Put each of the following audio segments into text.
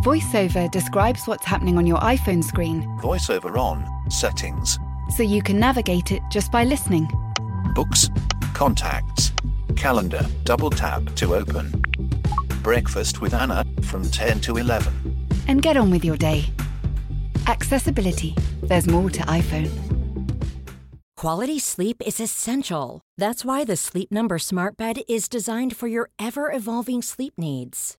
VoiceOver describes what's happening on your iPhone screen. VoiceOver on, settings. So you can navigate it just by listening. Books, contacts, calendar, double tap to open. Breakfast with Anna from 10 to 11. And get on with your day. Accessibility. There's more to iPhone. Quality sleep is essential. That's why the Sleep Number Smart Bed is designed for your ever evolving sleep needs.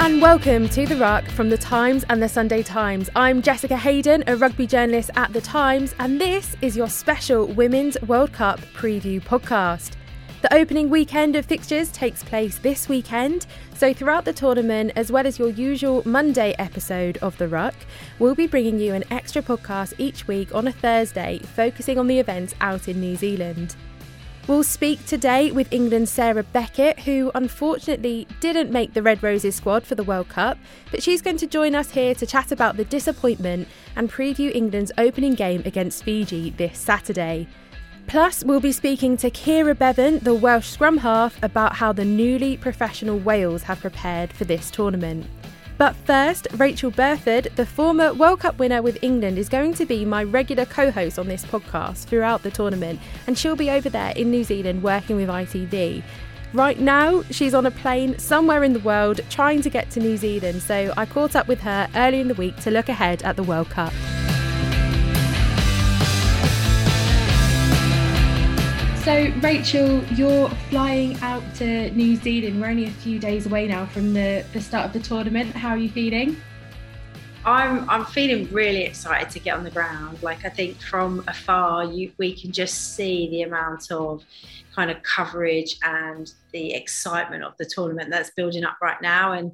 and welcome to The Ruck from The Times and The Sunday Times. I'm Jessica Hayden, a rugby journalist at The Times, and this is your special Women's World Cup preview podcast. The opening weekend of fixtures takes place this weekend, so throughout the tournament, as well as your usual Monday episode of The Ruck, we'll be bringing you an extra podcast each week on a Thursday, focusing on the events out in New Zealand. We'll speak today with England's Sarah Beckett, who unfortunately didn't make the Red Roses squad for the World Cup, but she's going to join us here to chat about the disappointment and preview England's opening game against Fiji this Saturday. Plus, we'll be speaking to Keira Bevan, the Welsh scrum half, about how the newly professional Wales have prepared for this tournament. But first, Rachael Burford, the former World Cup winner with England, is going to be my regular co host on this podcast throughout the tournament, and she'll be over there in New Zealand working with ITV. Right now, she's on a plane somewhere in the world trying to get to New Zealand, so I caught up with her early in the week to look ahead at the World Cup. So, Rachael, you're flying out to New Zealand. We're only a few days away now from the, the start of the tournament. How are you feeling? I'm I'm feeling really excited to get on the ground. Like I think from afar, you we can just see the amount of kind of coverage and the excitement of the tournament that's building up right now. And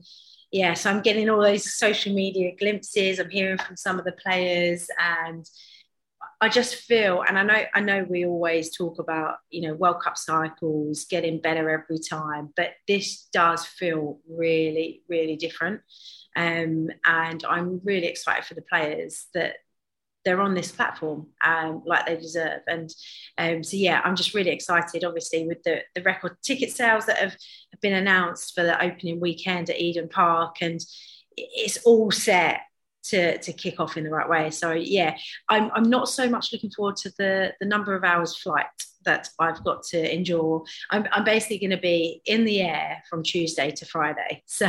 yeah, so I'm getting all those social media glimpses. I'm hearing from some of the players and I just feel, and I know, I know, we always talk about, you know, World Cup cycles getting better every time, but this does feel really, really different. Um, and I'm really excited for the players that they're on this platform um, like they deserve. And um, so, yeah, I'm just really excited, obviously, with the, the record ticket sales that have, have been announced for the opening weekend at Eden Park. And it's all set to to kick off in the right way. So yeah, I'm I'm not so much looking forward to the the number of hours flight that I've got to endure. I'm, I'm basically going to be in the air from Tuesday to Friday. So,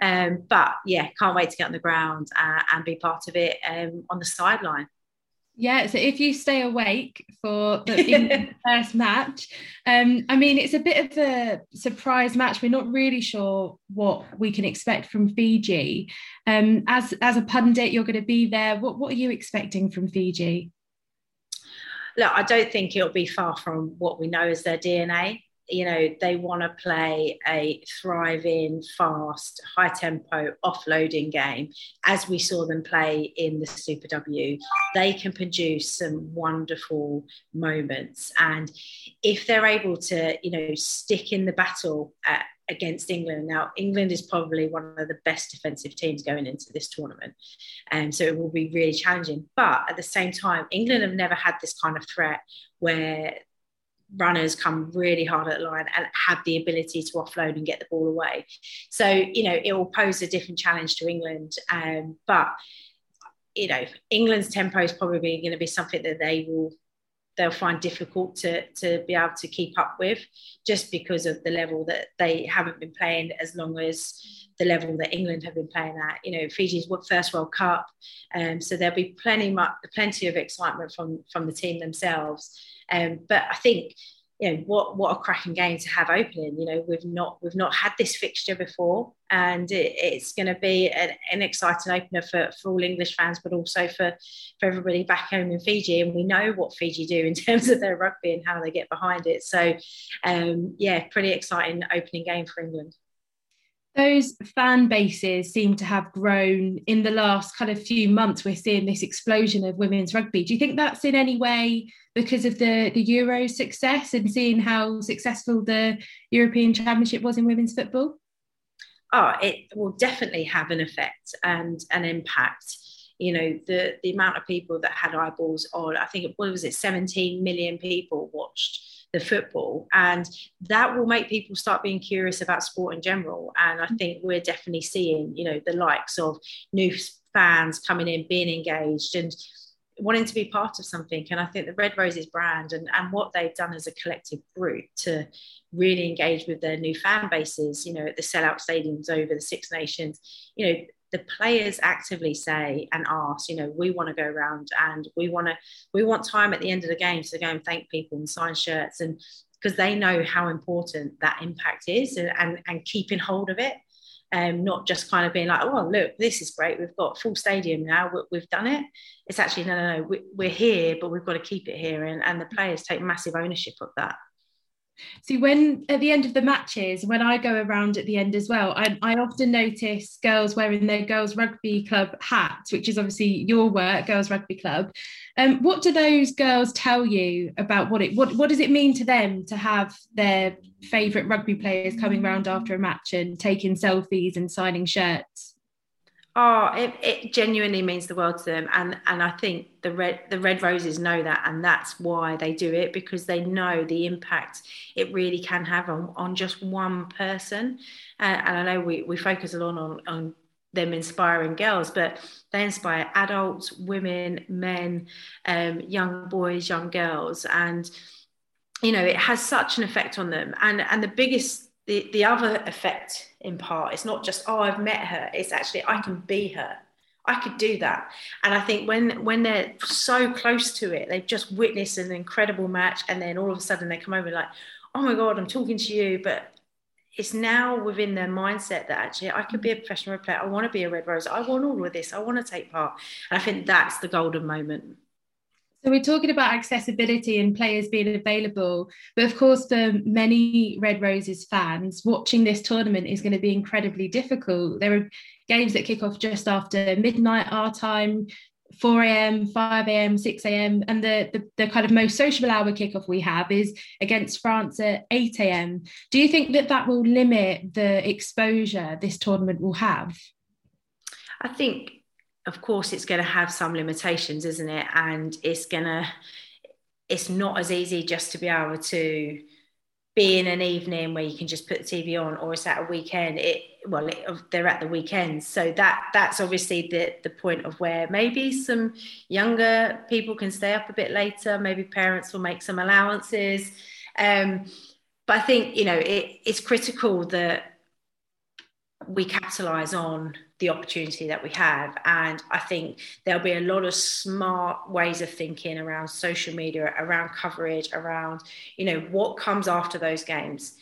um, but yeah, can't wait to get on the ground uh, and be part of it um, on the sideline. Yeah, so if you stay awake for the first match, um, I mean, it's a bit of a surprise match. We're not really sure what we can expect from Fiji. Um, as as a pundit, you're going to be there. What what are you expecting from Fiji? Look, I don't think it'll be far from what we know as their DNA you know they want to play a thriving fast high tempo offloading game as we saw them play in the super w they can produce some wonderful moments and if they're able to you know stick in the battle at, against England. Now, England is probably one of the best defensive teams going into this tournament. And um, so it will be really challenging. But at the same time, England have never had this kind of threat where runners come really hard at the line and have the ability to offload and get the ball away. So, you know, it will pose a different challenge to England. Um, but, you know, England's tempo is probably going to be something that they will they'll find difficult to to be able to keep up with just because of the level that they haven't been playing as long as the level that England have been playing at. You know, Fiji's first World Cup, um, so there'll be plenty plenty of excitement from from the team themselves. Um, but I think you know what what a cracking game to have opening. You know we've not we've not had this fixture before, and it, it's going to be an, an, exciting opener for, for all English fans, but also for for everybody back home in Fiji. And we know what Fiji do in terms of their rugby and how they get behind it. So um, yeah, pretty exciting opening game for England those fan bases seem to have grown in the last kind of few months. We're seeing this explosion of women's rugby. Do you think that's in any way because of the, the Euro success and seeing how successful the European Championship was in women's football? Oh, it will definitely have an effect and an impact. You know, the, the amount of people that had eyeballs on, I think, what was it, 17 million people watched the football and that will make people start being curious about sport in general. And i think we're definitely seeing you know the likes of new fans coming in being engaged and wanting to be part of something. And i think the red roses brand and, and what they've done as a collective group to really engage with their new fan bases you know at the sellout stadiums over the six nations you know the players actively say and ask, you know, we want to go around and we want to, we want time at the end of the game to go and thank people and sign shirts and because they know how important that impact is and, and, and keeping hold of it. Um, not just kind of being like, oh, look, this is great. We've got full stadium now. We've done it. It's actually, no, no, no, we're here, but we've got to keep it here. And, and the players take massive ownership of that. See, when at the end of the matches, when I go around at the end as well, I, I often notice girls wearing their girls rugby club hats, which is obviously your work, girls rugby club. Um, what do those girls tell you about what it what what does it mean to them to have their favourite rugby players coming around after a match and taking selfies and signing shirts? Oh, it, it, genuinely means the world to them, and and I think the red the red roses know that, and that's why they do it because they know the impact it really can have on, on just one person. Uh, and I know we, we focus a lot on on them inspiring girls, but they inspire adults, women, men, um, young boys, young girls, and you know it has such an effect on them. And and the biggest the, the other effect in part it's not just oh i've met her it's actually i can be her i could do that and i think when when they're so close to it they've just witnessed an incredible match and then all of a sudden they come over like oh my god i'm talking to you but it's now within their mindset that actually I could be a professional player. I want to be a red rose. I want all of this. I want to take part. And I think that's the golden moment. So we're talking about accessibility and players being available, but of course, for many Red Roses fans, watching this tournament is going to be incredibly difficult. There are games that kick off just after midnight our time, 4 a.m., 5 a.m., 6 a.m. And the, the, the, kind of most sociable hour kickoff we have is against France at 8 a.m. Do you think that that will limit the exposure this tournament will have? I think of course it's going to have some limitations isn't it and it's going to it's not as easy just to be able to be in an evening where you can just put the TV on, or it's at a weekend. It well, it, they're at the weekends, so that that's obviously the the point of where maybe some younger people can stay up a bit later. Maybe parents will make some allowances, um, but I think you know it, it's critical that we capitalize on the opportunity that we have. And I think there'll be a lot of smart ways of thinking around social media, around coverage, around, you know, what comes after those games.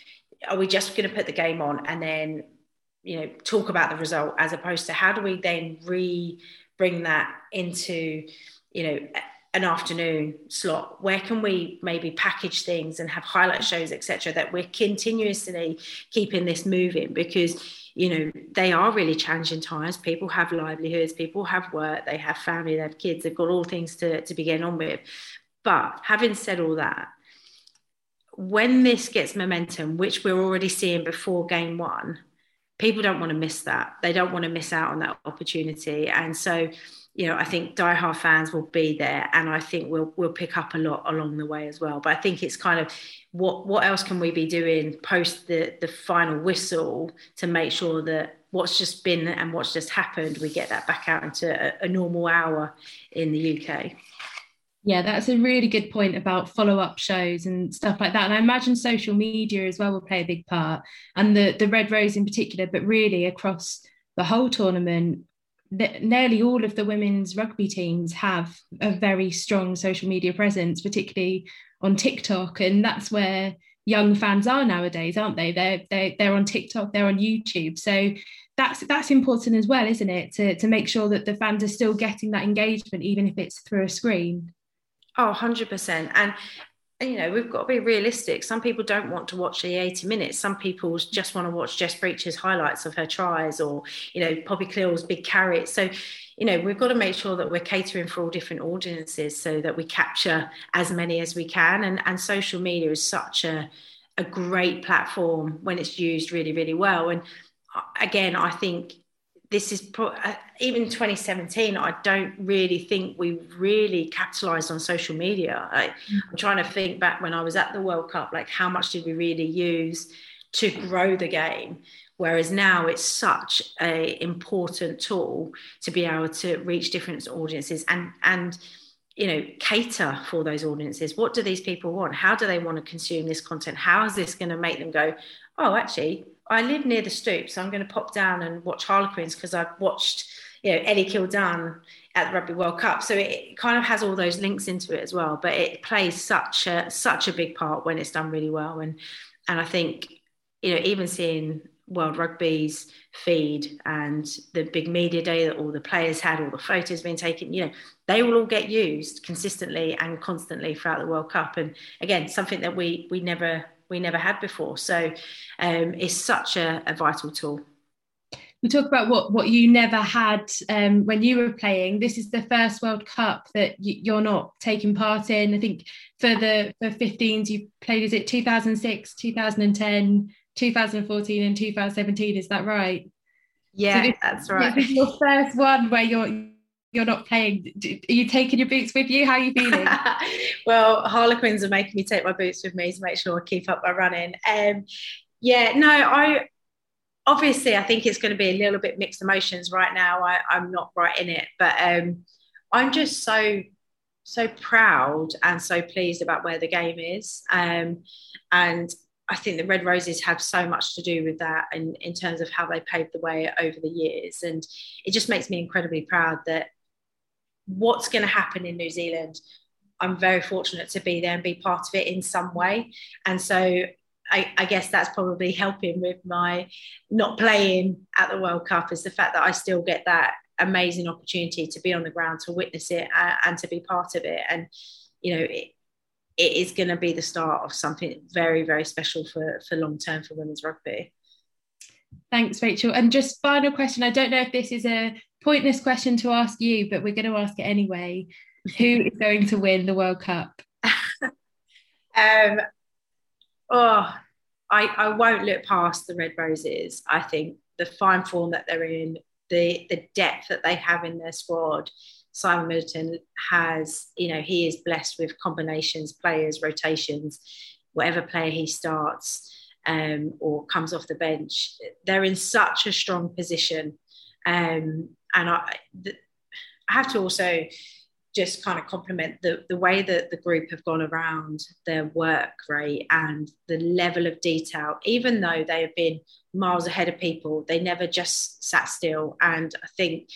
Are we just going to put the game on and then, you know, talk about the result as opposed to how do we then re bring that into, you know, an afternoon slot where can we maybe package things and have highlight shows etc that we're continuously keeping this moving because you know they are really challenging times. People have livelihoods people have work they have family they have kids they've got all things to, to be getting on with. But having said all that when this gets momentum which we're already seeing before game one people don't want to miss that. They don't want to miss out on that opportunity. And so you know, I think diehard fans will be there, and I think we'll we'll pick up a lot along the way as well. But I think it's kind of what what else can we be doing post the the final whistle to make sure that what's just been and what's just happened, we get that back out into a, a normal hour in the UK. Yeah, that's a really good point about follow up shows and stuff like that. And I imagine social media as well will play a big part, and the the Red Rose in particular, but really across the whole tournament that nearly all of the women's rugby teams have a very strong social media presence, particularly on TikTok, and that's where young fans are nowadays, aren't they? They're they're, they're on TikTok, they're on YouTube, so that's that's important as well, isn't it? To to make sure that the fans are still getting that engagement, even if it's through a screen. Oh, 100%. And you know, we've got to be realistic. Some people don't want to watch the 80 minutes. Some people just want to watch Jess Breach's highlights of her tries or, you know, Poppy Cleall's big carrot. So, you know, we've got to make sure that we're catering for all different audiences so that we capture as many as we can. And, and social media is such a, a great platform when it's used really, really well. And uh, again, I think this is pro- uh, even 2017 i don't really think we really capitalized on social media. I, i'm trying to think back when i was at the world cup like how much did we really use to grow the game? Whereas now it's such a important tool to be able to reach different audiences and and you know cater for those audiences. What do these people want? How do they want to consume this content? How is this going to make them go oh actually I live near the stoop, so I'm going to pop down and watch Harlequins because I've watched, you know, Ellie Kildunne at the Rugby World Cup. So it kind of has all those links into it as well. But it plays such a such a big part when it's done really well. And and I think, you know, even seeing World Rugby's feed and the big media day that all the players had, all the photos being taken, you know, they will all get used consistently and constantly throughout the World Cup. And again, something that we we never we never had before. So um, it's such a, a, vital tool. We talk about what what you never had um, when you were playing. This is the first World Cup that you're not taking part in. I think for the for 15s you played. Is it 2006, 2010, 2014, and 2017? Is that right? Yeah, so this, that's right. This is your first one where you're you're not playing. Are you taking your boots with you? How are you feeling? well, Harlequins are making me take my boots with me to make sure I keep up my running. Um, yeah, no, I obviously I think it's going to be a little bit mixed emotions right now. I, am not right in it, but um, I'm just so so proud and so pleased about where the game is. Um, and I think the Red Roses have so much to do with that in, in terms of how they paved the way over the years. And it just makes me incredibly proud that what's going to happen in New Zealand. I'm very fortunate to be there and be part of it in some way. And so I, I, guess that's probably helping with my not playing at the World Cup is the fact that I still get that amazing opportunity to be on the ground, to witness it and, to be part of it. And, you know, it, it is going to be the start of something very, very special for, for long term for women's rugby. Thanks, Rachael. And just final question I don't know if this is a pointless question to ask you, but we're going to ask it anyway. Who is going to win the World Cup? um, oh, I, I won't look past the Red Roses. I think the fine form that they're in, the the depth that they have in their squad. Simon Middleton has, you know, he is blessed with combinations, players, rotations, whatever player he starts um, or comes off the bench. They're in such a strong position. Um, and I, the, I have to also just kind of compliment the, the way that the group have gone around their work rate and the level of detail, even though they have been miles ahead of people, they never just sat still. And I think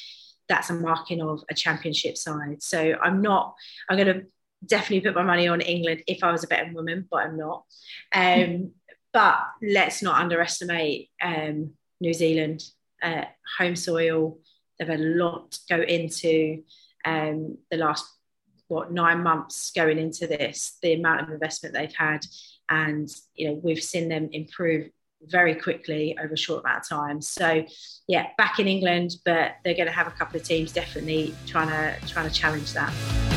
that's a marking of a championship side. So I'm not, I'm going to definitely put my money on England if I was a betting woman, but I'm not. Um, but let's not underestimate um, New Zealand, uh, home soil, They've had a lot go into um, the last what nine months going into this. The amount of investment they've had, and you know we've seen them improve very quickly over a short amount of time. So yeah, back in England, but they're going to have a couple of teams definitely trying to trying to challenge that.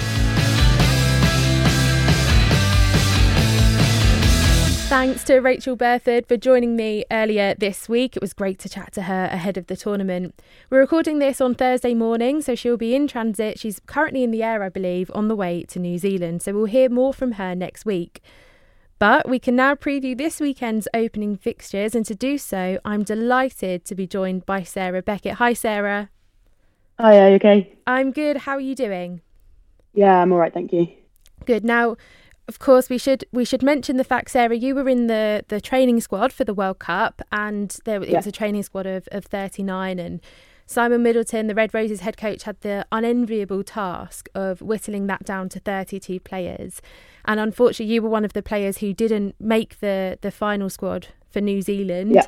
Thanks to Rachael Burford for joining me earlier this week. It was great to chat to her ahead of the tournament. We're recording this on Thursday morning, so she'll be in transit. She's currently in the air, I believe, on the way to New Zealand, so we'll hear more from her next week. But we can now preview this weekend's opening fixtures, and to do so, I'm delighted to be joined by Sarah Beckett. Hi, Sarah. Hi, are you okay? I'm good. How are you doing? Yeah, I'm all right, thank you. Good. Now, of course, we should we should mention the fact, Sarah, you were in the, the training squad for the World Cup, and there it yeah. was a training squad of, of thirty nine, and Simon Middleton, the Red Roses head coach, had the unenviable task of whittling that down to 32 players. And unfortunately, you were one of the players who didn't make the, the final squad for New Zealand. Yeah.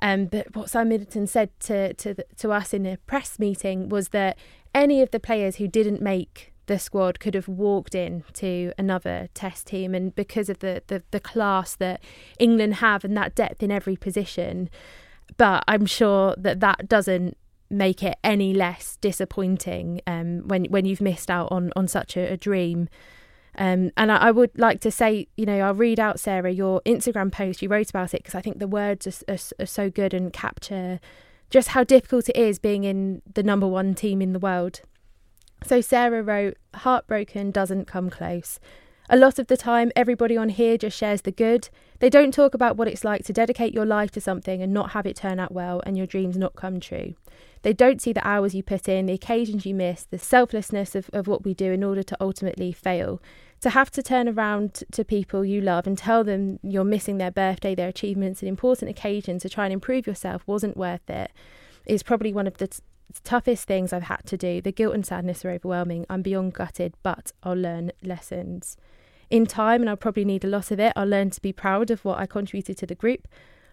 Um, but what Simon Middleton said to, to, to us in a press meeting was that any of the players who didn't make the squad could have walked in to another test team and because of the, the, the class that England have and that depth in every position but I'm sure that that doesn't make it any less disappointing um, when when you've missed out on on such a, a dream. Um, and I, I, would like to say, you know, I'll read out Sarah your Instagram post you wrote about it because I think the words are, are, are so good and capture just how difficult it is being in the number one team in the world. So Sarah wrote, "Heartbroken doesn't come close." A lot of the time, everybody on here just shares the good. They don't talk about what it's like to dedicate your life to something and not have it turn out well and your dreams not come true. They don't see the hours you put in, the occasions you miss, the selflessness of, of what we do in order to ultimately fail. To have to turn around to people you love and tell them you're missing their birthday, their achievements, and important occasions to try and improve yourself wasn't worth it is probably one of the toughest things I've had to do. The guilt and sadness are overwhelming. I'm beyond gutted, but I'll learn lessons in time, and I'll probably need a lot of it, I'll learn to be proud of what I contributed to the group.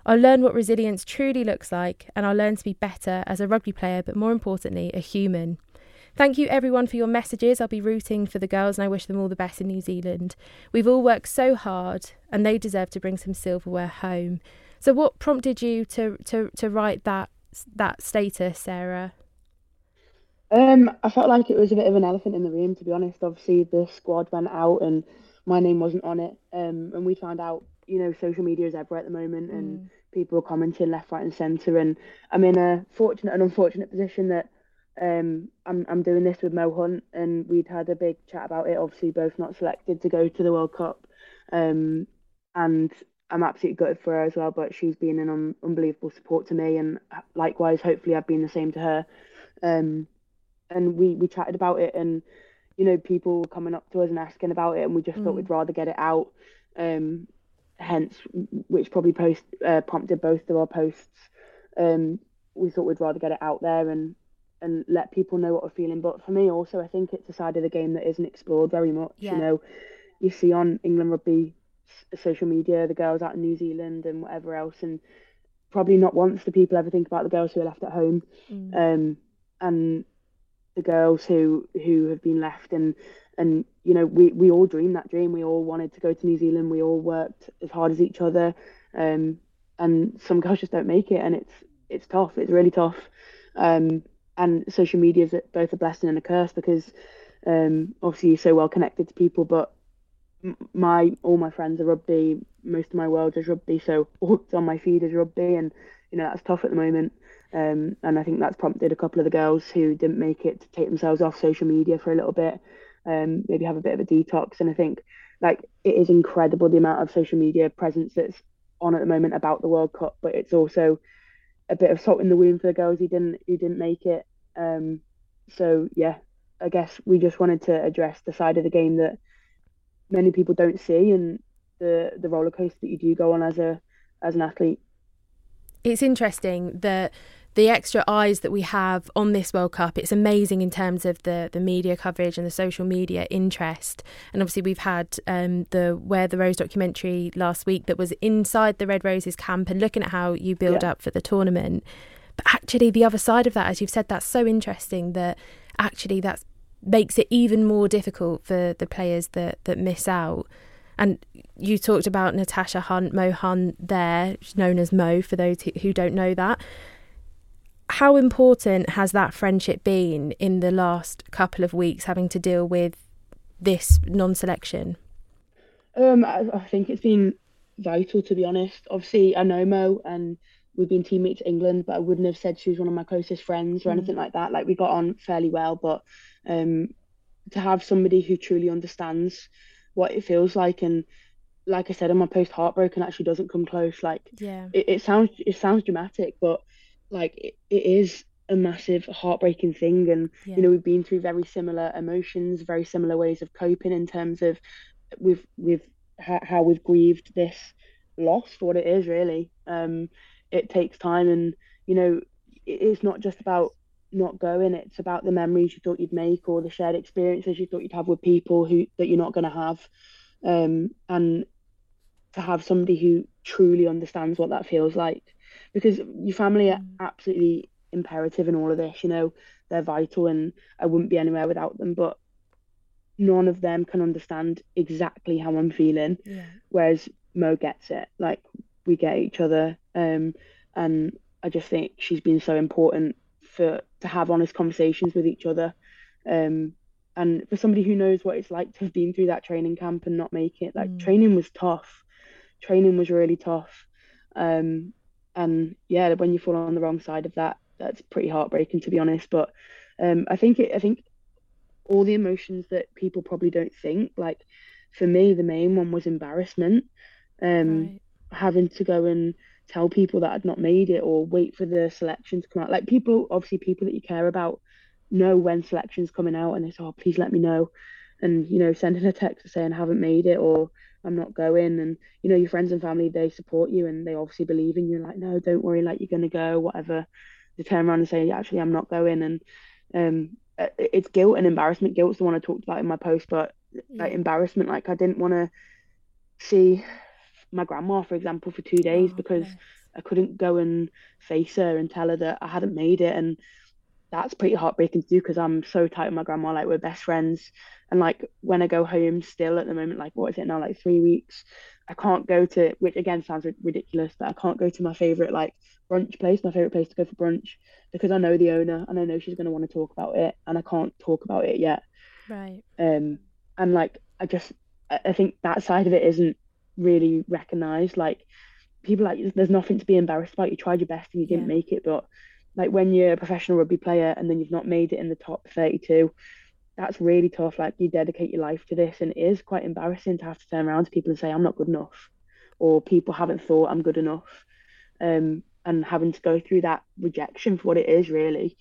I'll learn what resilience truly looks like, and I'll learn to be better as a rugby player, but more importantly, a human. Thank you everyone for your messages. I'll be rooting for the girls and I wish them all the best in New Zealand. We've all worked so hard and they deserve to bring some silverware home. So what prompted you to to, to write that that status, Sarah? Um, I felt like it was a bit of an elephant in the room, to be honest. Obviously, the squad went out and my name wasn't on it. Um, and we found out, you know, social media is everywhere at the moment, and mm. people are commenting left, right, and centre. And I'm in a fortunate and unfortunate position that um, I'm I'm doing this with Mo Hunt, and we'd had a big chat about it. Obviously, both not selected to go to the World Cup, um, and I'm absolutely gutted for her as well. But she's been an un- unbelievable support to me, and likewise, hopefully, I've been the same to her. Um, and we we chatted about it, and you know, people were coming up to us and asking about it, and we just mm. thought we'd rather get it out. Um, hence, which probably post uh, prompted both of our posts. Um, we thought we'd rather get it out there and and let people know what we're feeling. But for me, also, I think it's a side of the game that isn't explored very much. Yeah. You know, you see on England Rugby social media the girls out in New Zealand and whatever else, and probably not once do people ever think about the girls who are left at home. Mm. Um, and the girls who who have been left and and you know we we all dreamed that dream. We all wanted to go to new zealand. We all worked as hard as each other. Um, and some girls just don't make it and it's it's tough. It's really tough. Um, and social media is both a blessing and a curse because um, obviously you're so well connected to people but my all my friends are rugby. Most of my world is rugby. So what's on my feed is rugby and you know that's tough at the moment um, and I think that's prompted a couple of the girls who didn't make it to take themselves off social media for a little bit, um, maybe have a bit of a detox. And I think like it is incredible the amount of social media presence that's on at the moment about the World Cup, but it's also a bit of salt in the wound for the girls who didn't who didn't make it. Um, so yeah, I guess we just wanted to address the side of the game that many people don't see and the the roller coaster that you do go on as a as an athlete. It's interesting that the extra eyes that we have on this World Cup, it's amazing in terms of the the media coverage and the social media interest. And obviously, we've had um, the Wear the Rose documentary last week that was inside the Red Roses camp and looking at how you build yeah. up for the tournament. But actually, the other side of that, as you've said, that's so interesting that actually that makes it even more difficult for the players that that miss out. And you talked about Natasha Hunt, Mo Hunt there, known as Mo for those who don't know that. How important has that friendship been in the last couple of weeks having to deal with this non-selection? Um I, I, think it's been vital to be honest. Obviously i know mo and we've been teammates in england but i wouldn't have said she was one of my closest friends or mm. anything like that. Like we got on fairly well but um to have somebody who truly understands what it feels like and like i said on my post heartbroken actually doesn't come close like yeah it, it sounds it sounds dramatic but like it, it is a massive heartbreaking thing and yeah. you know we've been through very similar emotions very similar ways of coping in terms of with with how, how we've grieved this loss for what it is really um it takes time and you know it's not just about not going. It's about the memories you thought you'd make or the shared experiences you thought you'd have with people who that you're not going to have. Um, and to have somebody who truly understands what that feels like, because your family are mm. absolutely imperative in all of this. You know, they're vital, and I wouldn't be anywhere without them. But none of them can understand exactly how I'm feeling. Yeah. Whereas Mo gets it. Like we get each other. Um, and I just think she's been so important for to have honest conversations with each other. Um, and for somebody who knows what it's like to have been through that training camp and not make it, like mm. training was tough. Training was really tough. Um, and yeah, when you fall on the wrong side of that, that's pretty heartbreaking to be honest. But um, I think it, I think all the emotions that people probably don't think, like for me, the main one was embarrassment. Um, right. having to go and tell people that I'd not made it or wait for the selection to come out. Like people, obviously, people that you care about know when selection's coming out and they say, oh, please let me know. And, you know, sending a text saying I haven't made it or I'm not going. And, you know, your friends and family, they support you and they obviously believe in you. Like, no, don't worry, like you're going to go, whatever. They turn around and say, actually, I'm not going. And um, it's guilt and embarrassment. Guilt's the one I talked about in my post, but like embarrassment, like I didn't want to see my grandma, for example, for two days oh, because. I couldn't go and face her and tell her that I hadn't made it. And that's pretty heartbreaking to do because I'm so tight with my grandma. Like we're best friends. And like when I go home still at the moment, like what is it now, like three weeks, I can't go to, which again sounds ridiculous, but I can't go to my favorite like brunch place, my favorite place to go for brunch because I know the owner and I know she's going to want to talk about it and I can't talk about it yet. Right. Um, and like I just, I think that side of it isn't really recognized. Like people like there's nothing to be embarrassed about. You tried your best and you didn't yeah. make it, but like when you're a professional rugby player and then you've not made it in the top 32, that's really tough. Like you dedicate your life to this, and it is quite embarrassing to have to turn around to people and say I'm not good enough, or people haven't thought I'm good enough, um, and having to go through that rejection for what it is really.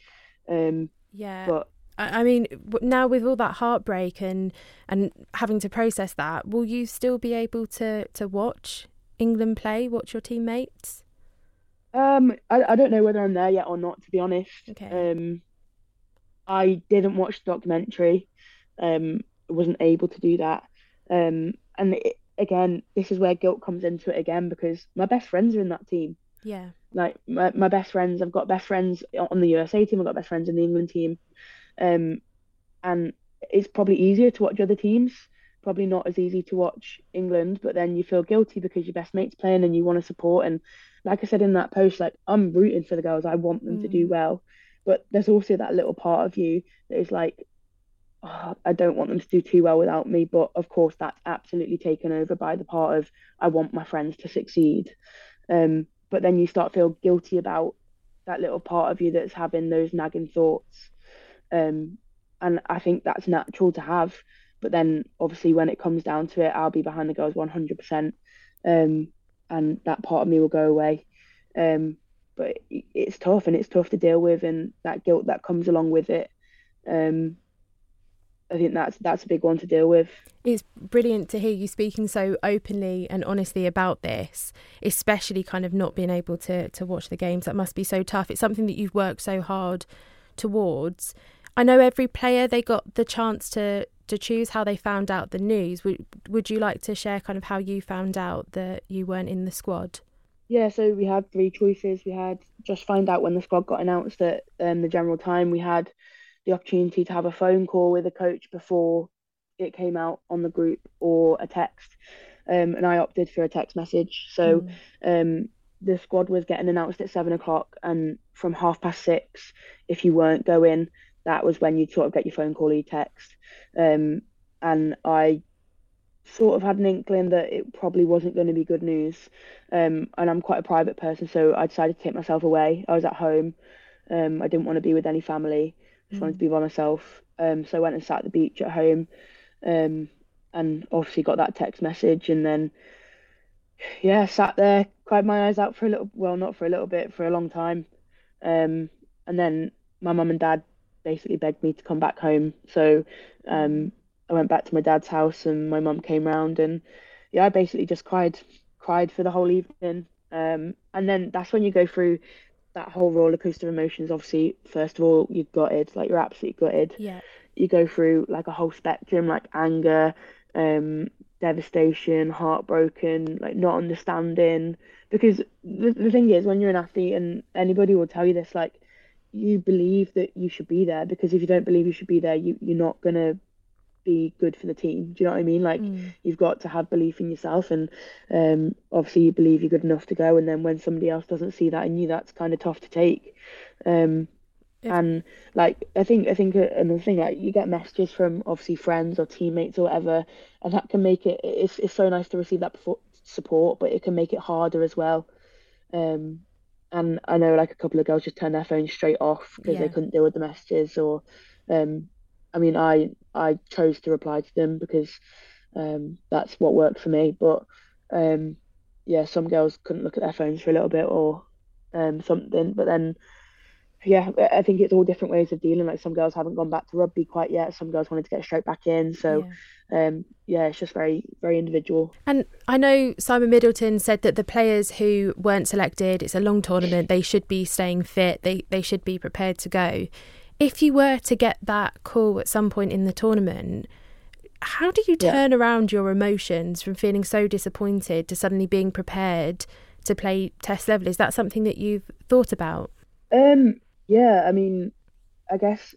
Um, yeah. But I mean, now with all that heartbreak and and having to process that, will you still be able to to watch England play, watch your teammates? Um, I, I don't know whether I'm there yet or not, to be honest. Okay. Um, I didn't watch the documentary. Um, wasn't able to do that. Um, and it, again, this is where guilt comes into it again because my best friends are in that team. Yeah. Like my, my best friends, I've got best friends on the USA team. I've got best friends in the England team. Um, and it's probably easier to watch other teams. Probably not as easy to watch England, but then you feel guilty because your best mate's playing and you want to support. And like I said in that post, like I'm rooting for the girls. I want them mm. to do mm. well, but there's also that little part of you that is like, oh, I don't want them to do too well without me. But of course, that's absolutely taken over by the part of I want my friends to succeed. Um, but then you start feel guilty about that little part of you that's having those nagging thoughts um, and I think that's natural to have. But then obviously when it comes down to it, I'll be behind the girls 100%. Um, and that part of me will go away. Um, but it, it's tough and it's tough to deal with, and that guilt that comes along with it. Um, I think that's that's a big one to deal with. It's brilliant to hear you speaking so openly and honestly about this, especially kind of not being able to to watch the games. That must be so tough. It's something that you've worked so hard towards. I know every player they got the chance to to choose how they found out the news. Would would you like to share kind of how you found out that you weren't in the squad? Yeah, so we had three choices. We had just find out when the squad got announced at um, the general time. We had the opportunity to have a phone call with a coach before it came out on the group or a text. Um, and I opted for a text message. So mm. um, the squad was getting announced at seven o'clock, and from half past six, if you weren't going, that was when you'd sort of get your phone call or your text. Um, and I sort of had an inkling that it probably wasn't going to be good news. Um, and I'm quite a private person, so I decided to take myself away. I was at home. Um, I didn't want to be with any family. I Just mm. wanted to be by myself. Um, so I went and sat at the beach at home. Um, and obviously got that text message, and then yeah, sat there, cried my eyes out for a little. Well, not for a little bit, for a long time. Um, and then my mum and dad basically begged me to come back home. So um, I went back to my dad's house, and my mum came round, and yeah, I basically just cried, cried for the whole evening. Um, and then that's when you go through that whole roller coaster of emotions. Obviously, first of all, you're gutted, like you're absolutely gutted. Yeah. You go through like a whole spectrum, like anger, um, devastation, heartbroken, like not understanding. Because the, the thing is, when you're an athlete, and anybody will tell you this, like you believe that you should be there because if you don't believe you should be there, you you're not gonna be good for the team. Do you know what I mean? Like mm. you've got to have belief in yourself, and um, obviously you believe you're good enough to go. And then when somebody else doesn't see that in you, that's kind of tough to take. Um, yeah. And like I think I think another thing like you get messages from obviously friends or teammates or whatever, and that can make it. It's it's so nice to receive that support, but it can make it harder as well. Um, and I know like a couple of girls just turned their phones straight off because yeah. they couldn't deal with the messages or um I mean I I chose to reply to them because um that's what worked for me but um yeah some girls couldn't look at their phones for a little bit or um something but then yeah I think it's all different ways of dealing like some girls haven't gone back to rugby quite yet some girls wanted to get straight back in so yeah um, yeah, it's just very, very individual. And I know Simon Middleton said that the players who weren't selected, it's a long tournament, they should be staying fit, they, they should be prepared to go. If you were to get that call at some point in the tournament, how do you turn yeah. around your emotions from feeling so disappointed to suddenly being prepared to play test level? Is that something that you've thought about? Um, yeah, I mean, I guess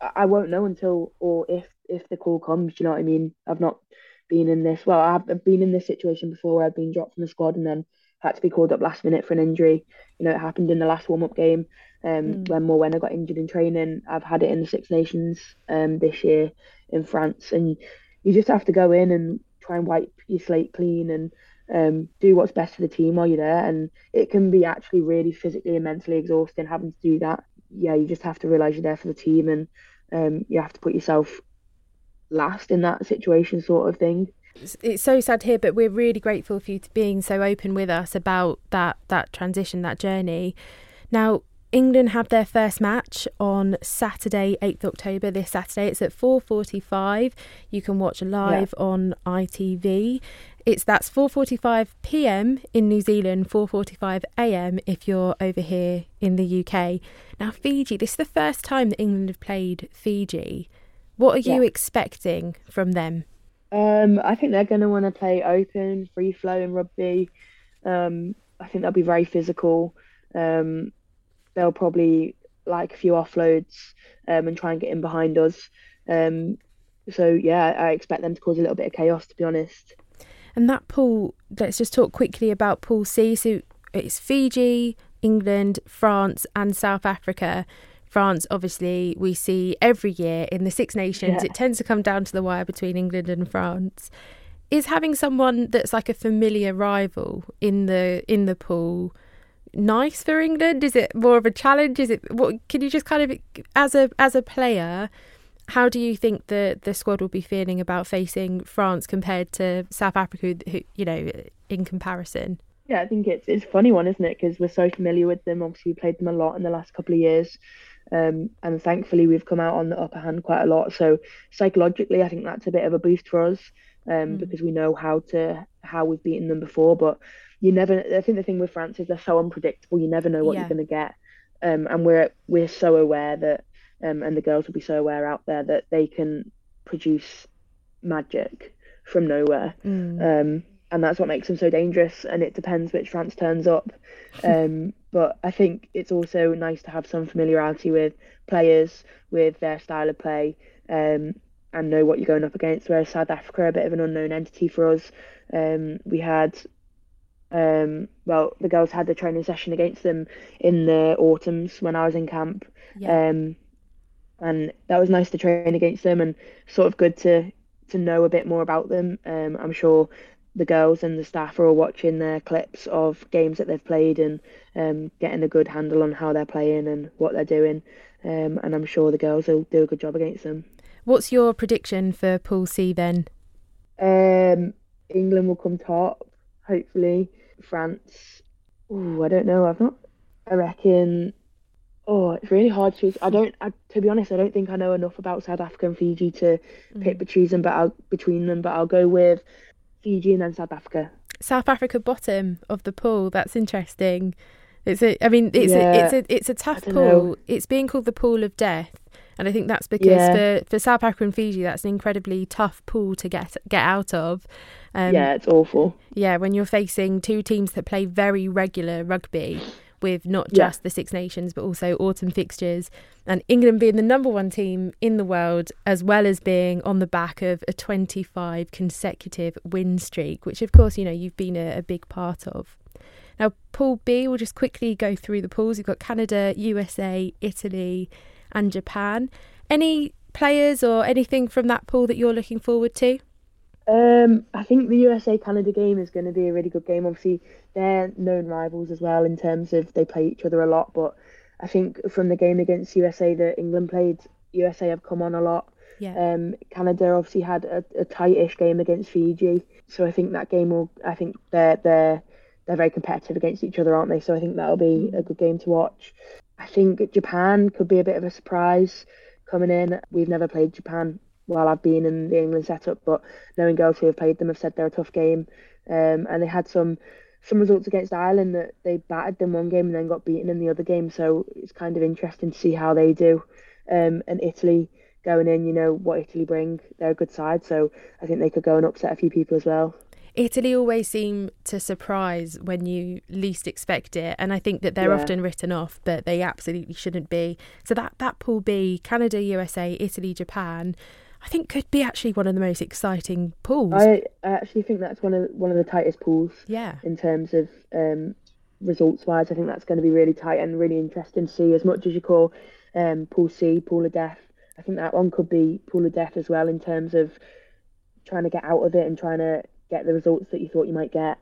I won't know until or if if the call comes. Do you know what I mean? I've not been in this. Well, I've been in this situation before where I've been dropped from the squad and then had to be called up last minute for an injury. You know, it happened in the last warm up game um, mm. when Morwenna got injured in training. I've had it in the Six Nations um, this year in France, and you just have to go in and try and wipe your slate clean and um, do what's best for the team while you're there. And it can be actually really physically and mentally exhausting having to do that. Yeah, you just have to realize you're there for the team and um, you have to put yourself last in that situation, sort of thing. It's so sad here, but we're really grateful for you being so open with us about that that transition, that journey. Now, England have their first match on Saturday, 8th October. This Saturday, it's at 4:45. You can watch live yeah. on ITV. It's that's 4:45 p.m. in New Zealand, 4:45 a.m. if you're over here in the UK. Now, Fiji. This is the first time that England have played Fiji. What are you expecting from them? Um, I think they're going to want to play open, free flowing rugby. Um, I think they'll be very physical. Um, they'll probably like a few offloads um, and try and get in behind us. Um, so yeah, I expect them to cause a little bit of chaos, to be honest. And that pool, let's just talk quickly about Pool C. So it's Fiji, England, France, and South Africa. France, obviously, we see every year in the Six Nations, yeah. it tends to come down to the wire between England and France. Is having someone that's like a familiar rival in the in the pool nice for England? Is it more of a challenge? Is it what? Can you just kind of, as a as a player, how do you think the the squad will be feeling about facing France compared to South Africa? Who you know, in comparison? Yeah, I think it's it's a funny one, isn't it? Because we're so familiar with them. Obviously, we played them a lot in the last couple of years. Um, and thankfully, we've come out on the upper hand quite a lot. So psychologically, I think that's a bit of a boost for us um, mm. because we know how to how we've beaten them before. But you never. I think the thing with France is they're so unpredictable. You never know what yeah. you're going to get. Um, and we're we're so aware that, um, and the girls will be so aware out there that they can produce magic from nowhere. Mm. Um, and that's what makes them so dangerous. And it depends which France turns up. Um, but I think it's also nice to have some familiarity with players, with their style of play, um, and know what you're going up against. Whereas South Africa a bit of an unknown entity for us. Um, we had, um, well, the girls had the training session against them in the autumns when I was in camp. Yeah. And that was nice to train against them and sort of good to to know a bit more about them. Um, I'm sure the girls and the staff are all watching their clips of games that they've played and um, getting a good handle on how they're playing and what they're doing. Um, and I'm sure the girls will do a good job against them. What's your prediction for Pool C then? Um, England will come top, hopefully. France, oh, I don't know. I've not. I reckon. Oh, it's really hard to choose. I don't. I, to be honest, I don't think I know enough about South Africa and Fiji to mm. pick between them. But I'll between them. But I'll go with Fiji and then South Africa. South Africa bottom of the pool. That's interesting. It's a. I mean, it's yeah, a, it's a it's a tough pool. Know. It's being called the pool of death, and I think that's because yeah. for for South Africa and Fiji, that's an incredibly tough pool to get get out of. Um, yeah, it's awful. Yeah, when you're facing two teams that play very regular rugby with not just yeah. the Six Nations but also autumn fixtures, and England being the number one team in the world, as well as being on the back of a 25 consecutive win streak, which of course you know you've been a, a big part of. Now, Pool B, we'll just quickly go through the pools. You've got Canada, USA, Italy, and Japan. Any players or anything from that pool that you're looking forward to? Um, I think the USA Canada game is going to be a really good game. Obviously, they're known rivals as well in terms of they play each other a lot. But I think from the game against USA that England played, USA have come on a lot. Yeah. Um, Canada obviously had a, a tight-ish game against Fiji, so I think that game will. I think they're they're they're very competitive against each other, aren't they? So I think that'll be a good game to watch. I think Japan could be a bit of a surprise coming in. We've never played Japan while I've been in the England setup, but knowing girls who have played them have said they're a tough game. Um, and they had some some results against Ireland that they battered them one game and then got beaten in the other game. So it's kind of interesting to see how they do. Um, and Italy going in, you know what Italy bring. They're a good side, so I think they could go and upset a few people as well. Italy always seem to surprise when you least expect it, and I think that they're yeah. often written off, but they absolutely shouldn't be. So that that pool B, Canada, USA, Italy, Japan, I think could be actually one of the most exciting pools. I, I actually think that's one of one of the tightest pools. Yeah. In terms of um, results wise, I think that's going to be really tight and really interesting to see. As much as you call um, pool C, pool of death, I think that one could be pool of death as well in terms of trying to get out of it and trying to get the results that you thought you might get.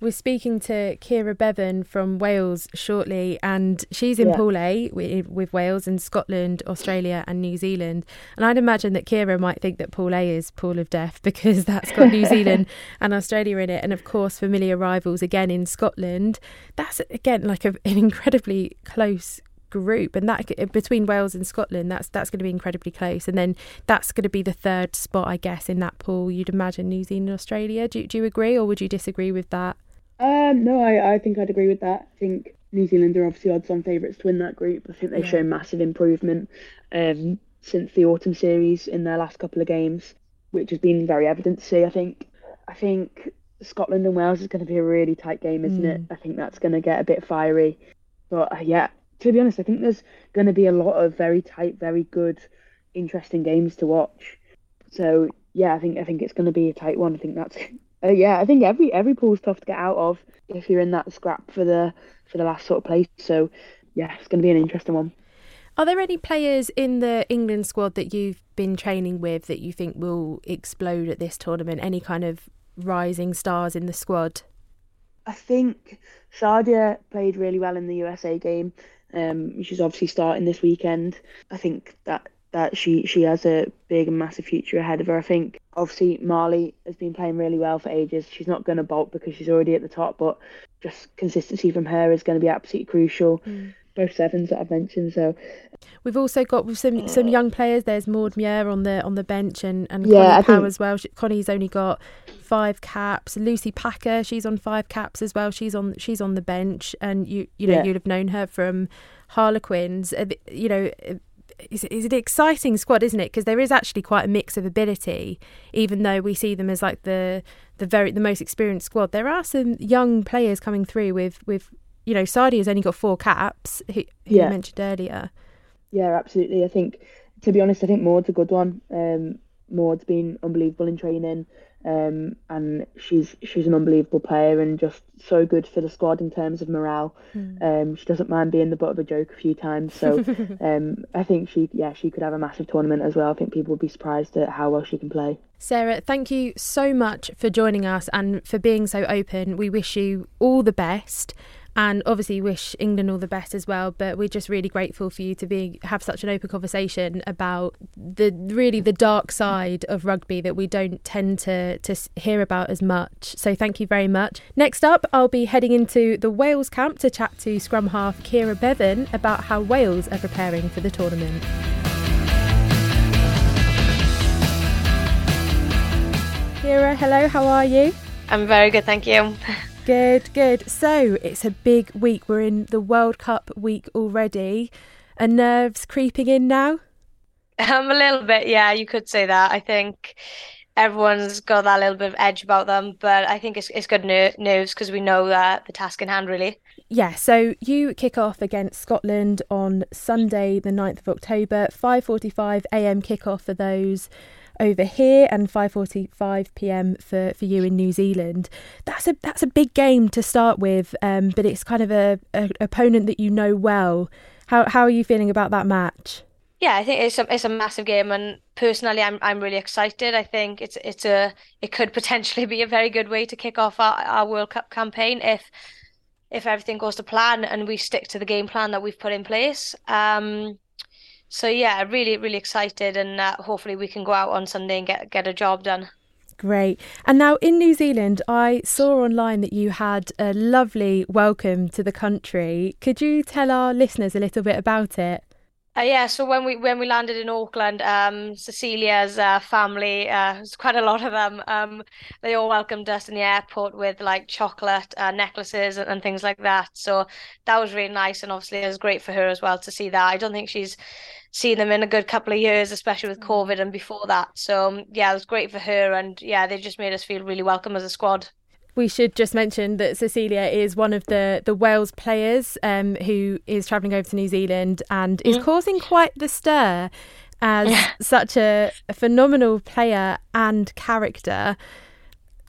We're speaking to Keira Bevan from Wales shortly, and she's in yeah. Pool A with, with, Wales and Scotland, Australia, and New Zealand. And I'd imagine that Keira might think that Pool A is Pool of Death because that's got New Zealand and Australia in it, and of course, familiar rivals again in Scotland. That's again like a, an incredibly close group and that uh, between Wales and Scotland that's that's going to be incredibly close and then that's going to be the third spot I guess in that pool you'd imagine New Zealand Australia do, do you agree or would you disagree with that um no I, I think I'd agree with that I think New Zealand are obviously odds on favourites to win that group I think they've yeah. shown massive improvement um since the autumn series in their last couple of games which has been very evident to see I think I think Scotland and Wales is going to be a really tight game, isn't mm. it? I think that's going to get a bit fiery. But uh, yeah, to be honest, I think there's going to be a lot of very tight, very good, interesting games to watch. So yeah, I think I think it's going to be a tight one. I think that's uh, yeah. I think every every pool's tough to get out of if you're in that scrap for the for the last sort of place. So yeah, it's going to be an interesting one. Are there any players in the England squad that you've been training with that you think will explode at this tournament? Any kind of rising stars in the squad? I think Sadia played really well in the USA game. Um, she's obviously starting this weekend. I think that that she she has a big and massive future ahead of her. I think obviously Marlie has been playing really well for ages. She's not going to bolt because she's already at the top, but just consistency from her is going to be absolutely crucial. Mm. Both sevens that I've mentioned. So we've also got some some young players. There's Maud Muir on the on the bench and and yeah, Connie Power as well. She, Connie's only got five caps. Lucy Packer, she's on five caps as well. She's on she's on the bench, and you you know yeah. you'd have known her from Harlequins. Uh, you know, it's, it's an exciting squad, isn't it? Because there is actually quite a mix of ability, even though we see them as like the the very the most experienced squad. There are some young players coming through with with you know Sadi has only got four caps, who, who yeah. you mentioned earlier. Yeah, absolutely. I think to be honest, I think Maud's a good one. Um, Maud's been unbelievable in training. Um, and she's she's an unbelievable player and just so good for the squad in terms of morale. Mm. Um, she doesn't mind being the butt of a joke a few times, so um, I think she yeah she could have a massive tournament as well. I think people would be surprised at how well she can play. Sarah, thank you so much for joining us and for being so open. We wish you all the best and obviously wish England all the best as well. But we're just really grateful for you to be have such an open conversation about the really the dark side of rugby that we don't tend to to hear about as much. So thank you very much. Next up, I'll be heading into the Wales camp to chat to scrum half Keira Bevan about how Wales are preparing for the tournament. Keira, hello, how are you? I'm very good, thank you. Good, good. So it's a big week. We're in the World Cup week already. Are nerves creeping in now? Um, a little bit, yeah, you could say that. I think everyone's got that little bit of edge about them, but I think it's, it's good news because we know that the task in hand, really. Yeah, so you kick off against Scotland on Sunday, the 9th of October, 5:45 a.m. kickoff for those over here and 5:45 p.m. for for you in New Zealand. That's a that's a big game to start with, um, but it's kind of a, a opponent that you know well. How how are you feeling about that match? Yeah, I think it's a it's a massive game, and personally, I'm I'm really excited. I think it's it's a it could potentially be a very good way to kick off our, our World Cup campaign if if everything goes to plan and we stick to the game plan that we've put in place. Um, so yeah, really, really excited, and uh, hopefully we can go out on Sunday and get get a job done. Great. And now in New Zealand, I saw online that you had a lovely welcome to the country. Could you tell our listeners a little bit about it? Uh, yeah, so when we when we landed in Auckland, um, Sisilia's uh, family, uh, there's quite a lot of them. Um, they all welcomed us in the airport with like chocolate uh, necklaces and, and, things like that. So that was really nice, and obviously it was great for her as well to see that. I don't think she's seen them in a good couple of years, especially with mm. COVID and before that. So um, yeah, it was great for her, and yeah, they just made us feel really welcome as a squad we should just mention that Sisilia is one of the, the Wales players um, who is travelling over to New Zealand and is mm. causing quite the stir as such a, a, phenomenal player and character.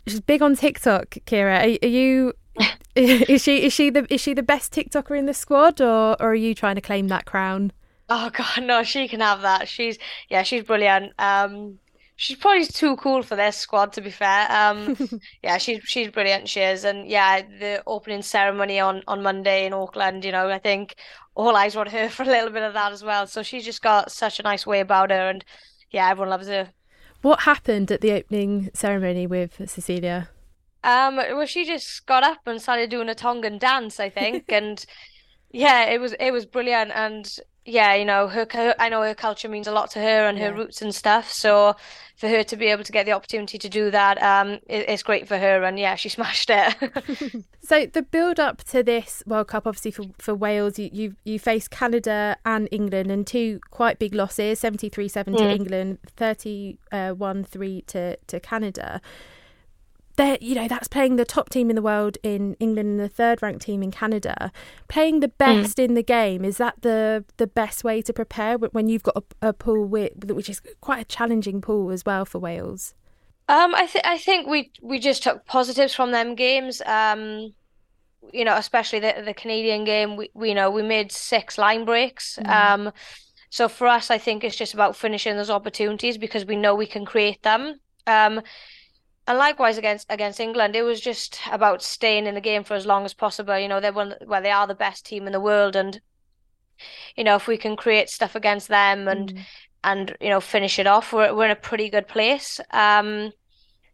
She's big on TikTok, Keira. Are, are you? is she is she the is she the best TikToker in the squad, or, or are you trying to claim that crown? Oh God, no! She can have that. She's yeah, she's brilliant. Um, she's probably too cool for this squad to be fair. Um yeah she's she's brilliant she is. And yeah the opening ceremony on on monday in auckland you know i think all eyes were on her for a little bit of that as well. So she's just got such a nice way about her and yeah everyone loves her. What happened at the opening ceremony with Sisilia? Um well she just got up and started doing a tongan dance i think. And yeah it was it was brilliant. And yeah, you know, her, I know her culture means a lot to her and her roots and stuff. So for her to be able to get the opportunity to do that, um, it, it's great for her. And yeah, she smashed it. so the build up to this World Cup, obviously for, for Wales, you, you you face Canada and England and two quite big losses: 73-7 mm. England, 31-3 to to Canada they're you know that's playing the top team in the world in England and the third ranked team in Canada playing the mm. best mm. in the game is that the the best way to prepare when you've got a, a pool with, which is quite a challenging pool as well for Wales um I think I think we we just took positives from them games um you know especially the the Canadian game we, we you know we made six line breaks mm. um so for us I think it's just about finishing those opportunities because we know we can create them um and likewise against against England, it was just about staying in the game for as long as possible. You know, they're one well, they are the best team in the world, and you know if we can create stuff against them and mm. and you know finish it off, we're we're in a pretty good place. Um,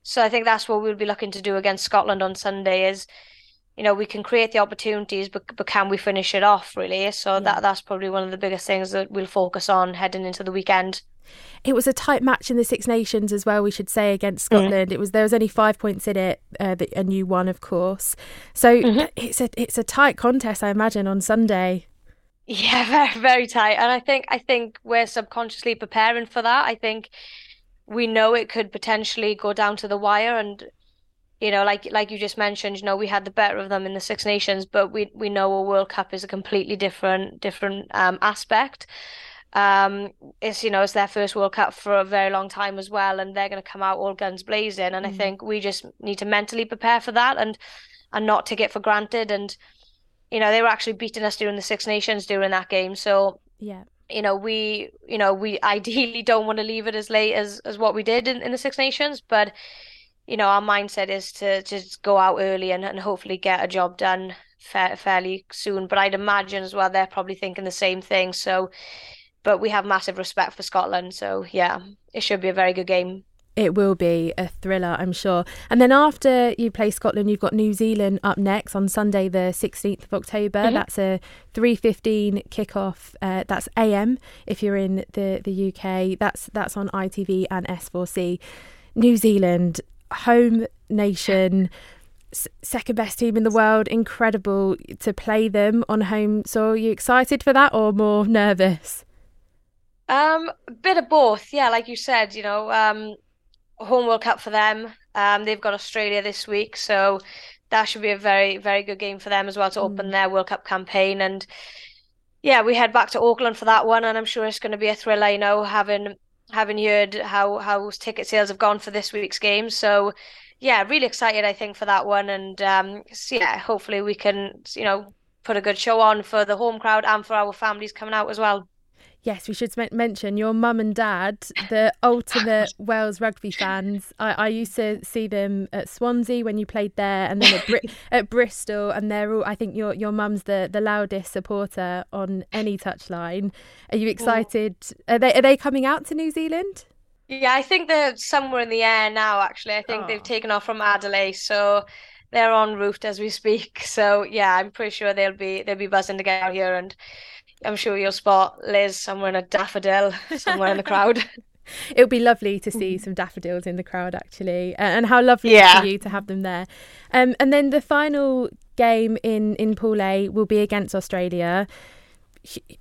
so I think that's what we'll be looking to do against Scotland on Sunday. Is you know we can create the opportunities, but but can we finish it off really? So yeah. that that's probably one of the biggest things that we'll focus on heading into the weekend. It was a tight match in the Six Nations as well. We should say against mm. Scotland. Mm. It was there was only five points in it, uh, and you won, of course. So mm-hmm. it's a it's a tight contest, I imagine, on Sunday. Yeah, very very tight, and I think I think we're subconsciously preparing for that. I think we know it could potentially go down to the wire, and you know, like like you just mentioned, you know, we had the better of them in the Six Nations, but we we know a World Cup is a completely different different um, aspect. Um, it's you know it's their first World Cup for a very long time as well, and they're going to come out all guns blazing. And mm. I think we just need to mentally prepare for that and and not take it for granted. And you know they were actually beating us during the Six Nations during that game, so yeah. You know, we you know, we ideally don't want to leave it as late as, as what we did in, in the Six Nations, but you know, our mindset is to just go out early and, and hopefully get a job done fa- fairly soon. But I'd imagine as well they're probably thinking the same thing. So but we have massive respect for Scotland. So yeah, it should be a very good game. It will be a thriller, I'm sure. And then after you play Scotland, you've got New Zealand up next on Sunday, the 16th of October. Mm-hmm. That's a 3:15 kickoff. Uh, that's AM if you're in the the UK. That's that's on ITV and S4C. New Zealand, home nation second best team in the world. Incredible to play them on home soil. Are you excited for that or more nervous? Um, a bit of both. Yeah, like you said, you know, um, home World Cup for them. Um, they've got Australia this week, so that should be a very, very good game for them as well to open mm. their World Cup campaign. And yeah, we head back to Auckland for that one, and I'm sure it's going to be a thriller. You know, having having heard how how ticket sales have gone for this week's game, so yeah, really excited. I think for that one, and um, yeah, hopefully we can you know put a good show on for the home crowd and for our families coming out as well. Yes, we should mention your mum and dad, the ultimate Wales rugby fans. I, I, used to see them at Swansea when you played there, and then at, Bri- at Bristol. And they're all. I think your your mum's the, the loudest supporter on any touchline. Are you excited? Are they are they coming out to New Zealand? Yeah, I think they're somewhere in the air now. Actually, I think oh. they've taken off from Adelaide, so they're en route as we speak. So yeah, I'm pretty sure they'll be they'll be buzzing to get out here and I'm sure you'll spot Liz somewhere in a daffodil somewhere in the crowd. It would be lovely to see some daffodils in the crowd, actually, and how lovely yeah. for you to have them there. Um, and then the final game in in Pool A will be against Australia.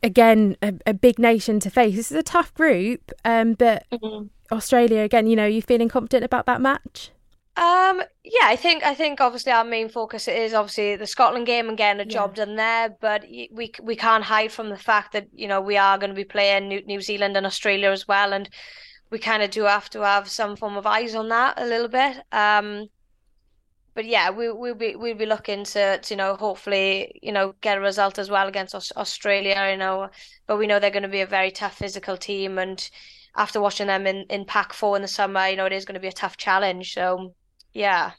Again, a, a big nation to face. This is a tough group, um, but mm-hmm. Australia again. You know, you feeling confident about that match? Um, yeah, I think I think obviously our main focus is obviously the Scotland game and getting a job done there, but we we can't hide from the fact that you know we are going to be playing New, New Zealand and Australia as well, and we kind of do have to have some form of eyes on that a little bit. Um, but yeah, we we'll be we'll be looking to, to you know hopefully you know get a result as well against Australia, you know, but we know they're going to be a very tough physical team, and after watching them in in Pac four in the summer, you know it is going to be a tough challenge. So yeah.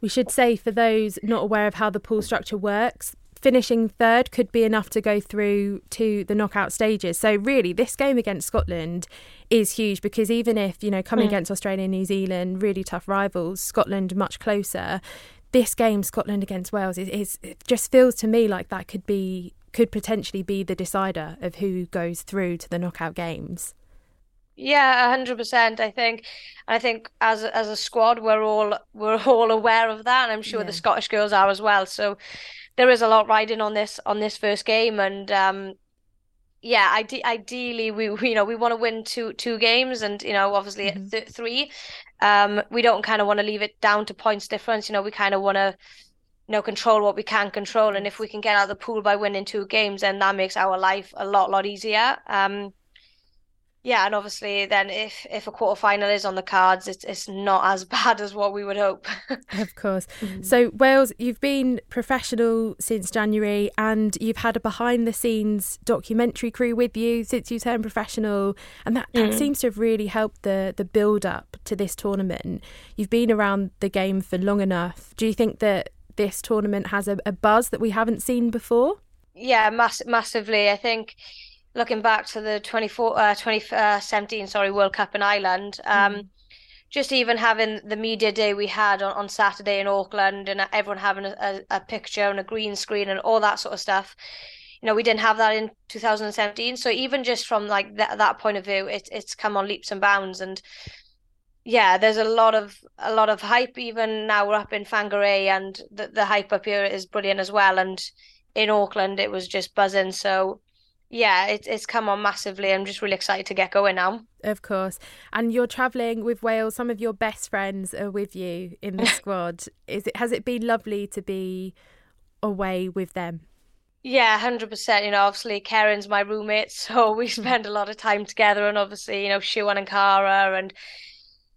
We should say for those not aware of how the pool structure works, finishing third could be enough to go through to the knockout stages. So really, this game against Scotland is huge because even if you know coming mm. against Australia and New Zealand, really tough rivals, Scotland much closer. This game, Scotland against Wales, is, is it just feels to me like that could be could potentially be the decider of who goes through to the knockout games. Yeah, hundred percent. I think, I think as as a squad, we're all we're all aware of that, and I'm sure yeah. the Scottish girls are as well. So there is a lot riding on this on this first game, and um, yeah, ide- ideally we, you know we want to win two two games, and you know obviously mm-hmm. th- three. Um, we don't kind of want to leave it down to points difference. You know, we kind of want to you know control what we can control, and if we can get out of the pool by winning two games, then that makes our life a lot lot easier. Um, yeah, and obviously, then if if a quarter final is on the cards, it's it's not as bad as what we would hope. of course. Mm-hmm. So Wales, you've been professional since January, and you've had a behind the scenes documentary crew with you since you turned professional, and that, that mm. seems to have really helped the the build up to this tournament. You've been around the game for long enough. Do you think that this tournament has a, a buzz that we haven't seen before? Yeah, mass- massively. I think looking back to the 24, uh, 2017 uh, sorry World Cup in Ireland, um, mm. just even having the media day we had on, on Saturday in Auckland and everyone having a, a, picture and a green screen and all that sort of stuff. You know, we didn't have that in 2017. So even just from like that that point of view, it, it's come on leaps and bounds. And yeah, there's a lot of a lot of hype. Even now we're up in Whangarei, and the the hype up here is brilliant as well. And in Auckland, it was just buzzing. So yeah, it's it's come on massively. I'm just really excited to get going now. Of course. And you're travelling with Wales. Some of your best friends are with you in the squad. Is it has it been lovely to be away with them? Yeah, hundred percent. You know, obviously Karen's my roommate, so we spend a lot of time together. And obviously, you know, Siwan and Cara and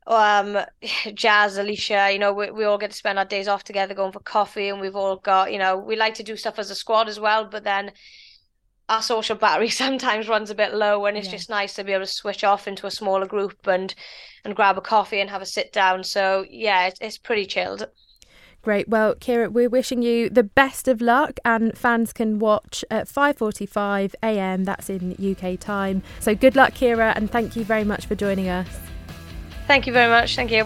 um Jazz, Alicia, you know, we, we all get to spend our days off together going for coffee and we've all got, you know, we like to do stuff as a squad as well, but then our social battery sometimes runs a bit low and it's yeah. just nice to be able to switch off into a smaller group and and grab a coffee and have a sit down so yeah it's, it's pretty chilled Great. Well, Keira, we're wishing you the best of luck, and fans can watch at 5:45 a.m. That's in UK time. So good luck, Keira, and thank you very much for joining us. Thank you very much. Thank you.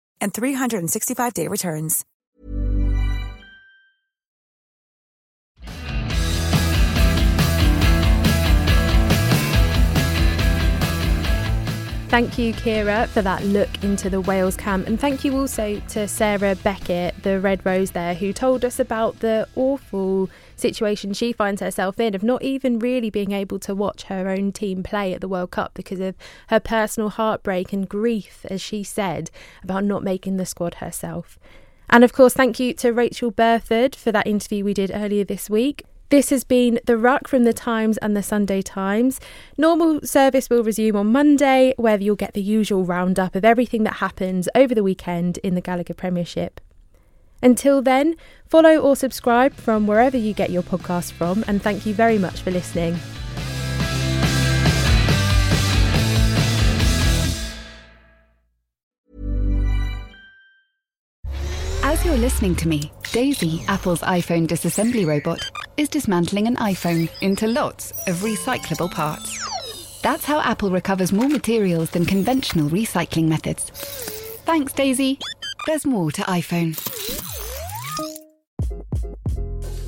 and 365-day returns. Thank you, Keira, for that look into the Wales camp. And thank you also to Sarah Beckett, the Red Rose there, who told us about the awful situation she finds herself in of not even really being able to watch her own team play at the World Cup because of her personal heartbreak and grief, as she said, about not making the squad herself. And of course, thank you to Rachael Burford for that interview we did earlier this week. This has been The Ruck from The Times and The Sunday Times. Normal service will resume on Monday, where you'll get the usual roundup of everything that happens over the weekend in the Gallagher Premiership. Until then, follow or subscribe from wherever you get your podcast from, and thank you very much for listening. As you're listening to me, Daisy, Apple's iPhone disassembly robot, is dismantling an iPhone into lots of recyclable parts. That's how Apple recovers more materials than conventional recycling methods. Thanks, Daisy. There's more to iPhone.